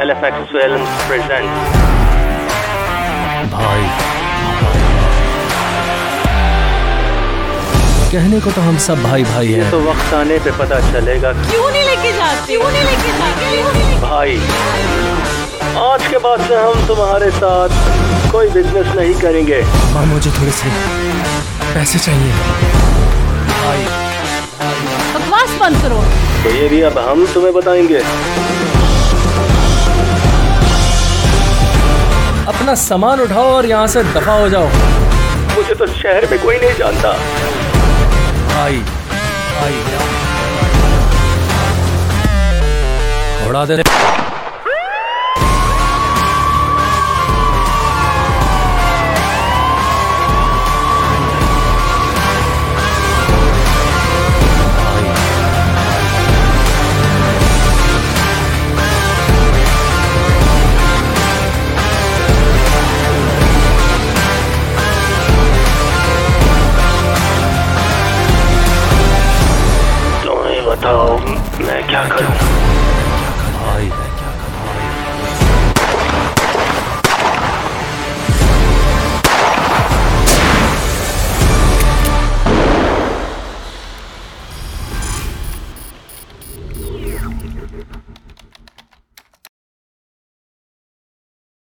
LFX Films presents بھائی۔ کہنے کو تو ہم سب بھائی بھائی ہیں۔ تو وقت آنے پہ پتہ چلے گا کیوں نہیں لے کے جاتی کیوں نہیں لے کے جاتی بھائی آج کے بعد سے ہم تمہارے ساتھ کوئی بزنس نہیں کریں گے۔ ماں مجھے تھوڑے سے پیسے چاہیے۔ بھائی۔ بکواس بند کرو۔ تو یہ بھی اب ہم تمہیں بتائیں گے۔ اپنا سامان اٹھاؤ اور یہاں سے دفع ہو جاؤ۔ مجھے تو شہر میں کوئی نہیں جانتا۔ بھائی بھائی اڑا دے۔ بتاؤ میں کیا کروں؟